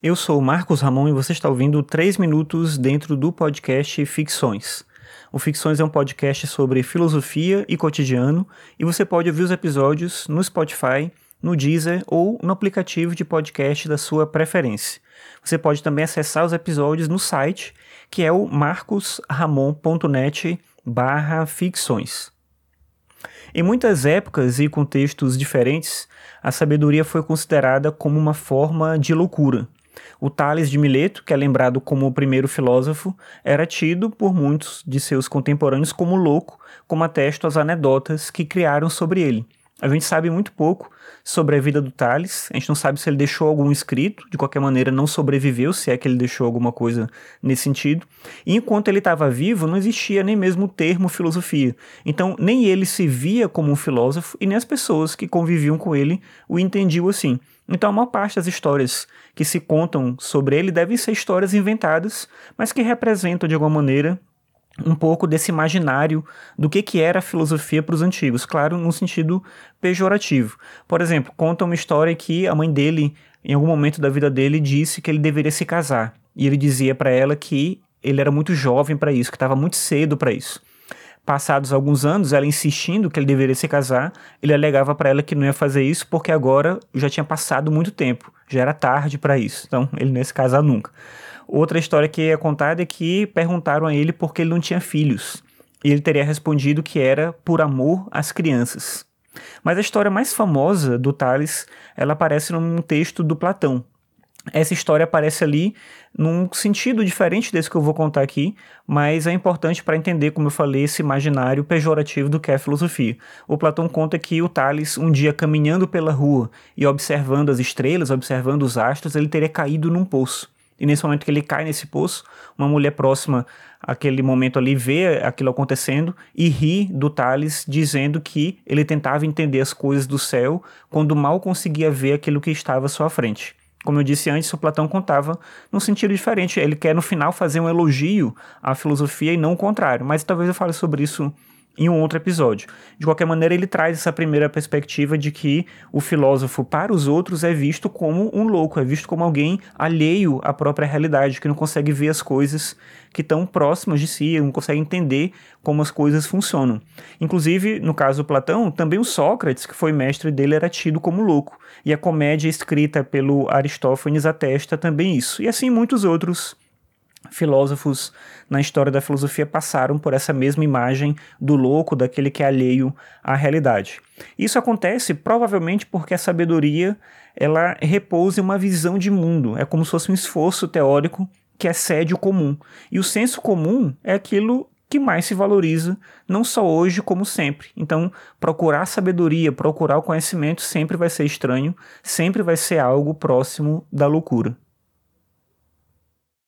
Eu sou Marcos Ramon e você está ouvindo 3 minutos dentro do podcast Ficções. O Ficções é um podcast sobre filosofia e cotidiano e você pode ouvir os episódios no Spotify, no Deezer ou no aplicativo de podcast da sua preferência. Você pode também acessar os episódios no site, que é o marcosramon.net barra ficções. Em muitas épocas e contextos diferentes, a sabedoria foi considerada como uma forma de loucura. O Tales de Mileto, que é lembrado como o primeiro filósofo, era tido por muitos de seus contemporâneos como louco, como atesto as anedotas que criaram sobre ele. A gente sabe muito pouco sobre a vida do Tales, a gente não sabe se ele deixou algum escrito, de qualquer maneira não sobreviveu, se é que ele deixou alguma coisa nesse sentido. E enquanto ele estava vivo, não existia nem mesmo o termo filosofia. Então, nem ele se via como um filósofo e nem as pessoas que conviviam com ele o entendiam assim. Então, a maior parte das histórias que se contam sobre ele devem ser histórias inventadas, mas que representam de alguma maneira um pouco desse imaginário do que, que era a filosofia para os antigos, claro, no sentido pejorativo. Por exemplo, conta uma história que a mãe dele, em algum momento da vida dele, disse que ele deveria se casar. E ele dizia para ela que ele era muito jovem para isso, que estava muito cedo para isso. Passados alguns anos, ela insistindo que ele deveria se casar, ele alegava para ela que não ia fazer isso porque agora já tinha passado muito tempo, já era tarde para isso. Então, ele não ia se casar nunca. Outra história que é contada é que perguntaram a ele por que ele não tinha filhos. E ele teria respondido que era por amor às crianças. Mas a história mais famosa do Tales, ela aparece num texto do Platão, essa história aparece ali num sentido diferente desse que eu vou contar aqui, mas é importante para entender, como eu falei, esse imaginário pejorativo do que é filosofia. O Platão conta que o Tales, um dia caminhando pela rua e observando as estrelas, observando os astros, ele teria caído num poço. E nesse momento que ele cai nesse poço, uma mulher próxima àquele momento ali vê aquilo acontecendo e ri do Tales, dizendo que ele tentava entender as coisas do céu quando mal conseguia ver aquilo que estava à sua frente. Como eu disse antes, o Platão contava num sentido diferente. Ele quer, no final, fazer um elogio à filosofia e não o contrário. Mas talvez eu fale sobre isso em um outro episódio. De qualquer maneira, ele traz essa primeira perspectiva de que o filósofo, para os outros, é visto como um louco, é visto como alguém alheio à própria realidade, que não consegue ver as coisas que estão próximas de si, não consegue entender como as coisas funcionam. Inclusive, no caso do Platão, também o Sócrates, que foi mestre dele, era tido como louco. E a comédia escrita pelo Aristófanes atesta também isso. E assim muitos outros filósofos na história da filosofia passaram por essa mesma imagem do louco, daquele que é alheio à realidade. Isso acontece provavelmente porque a sabedoria ela repousa em uma visão de mundo, é como se fosse um esforço teórico que excede o comum. E o senso comum é aquilo que mais se valoriza, não só hoje, como sempre. Então, procurar sabedoria, procurar o conhecimento sempre vai ser estranho, sempre vai ser algo próximo da loucura.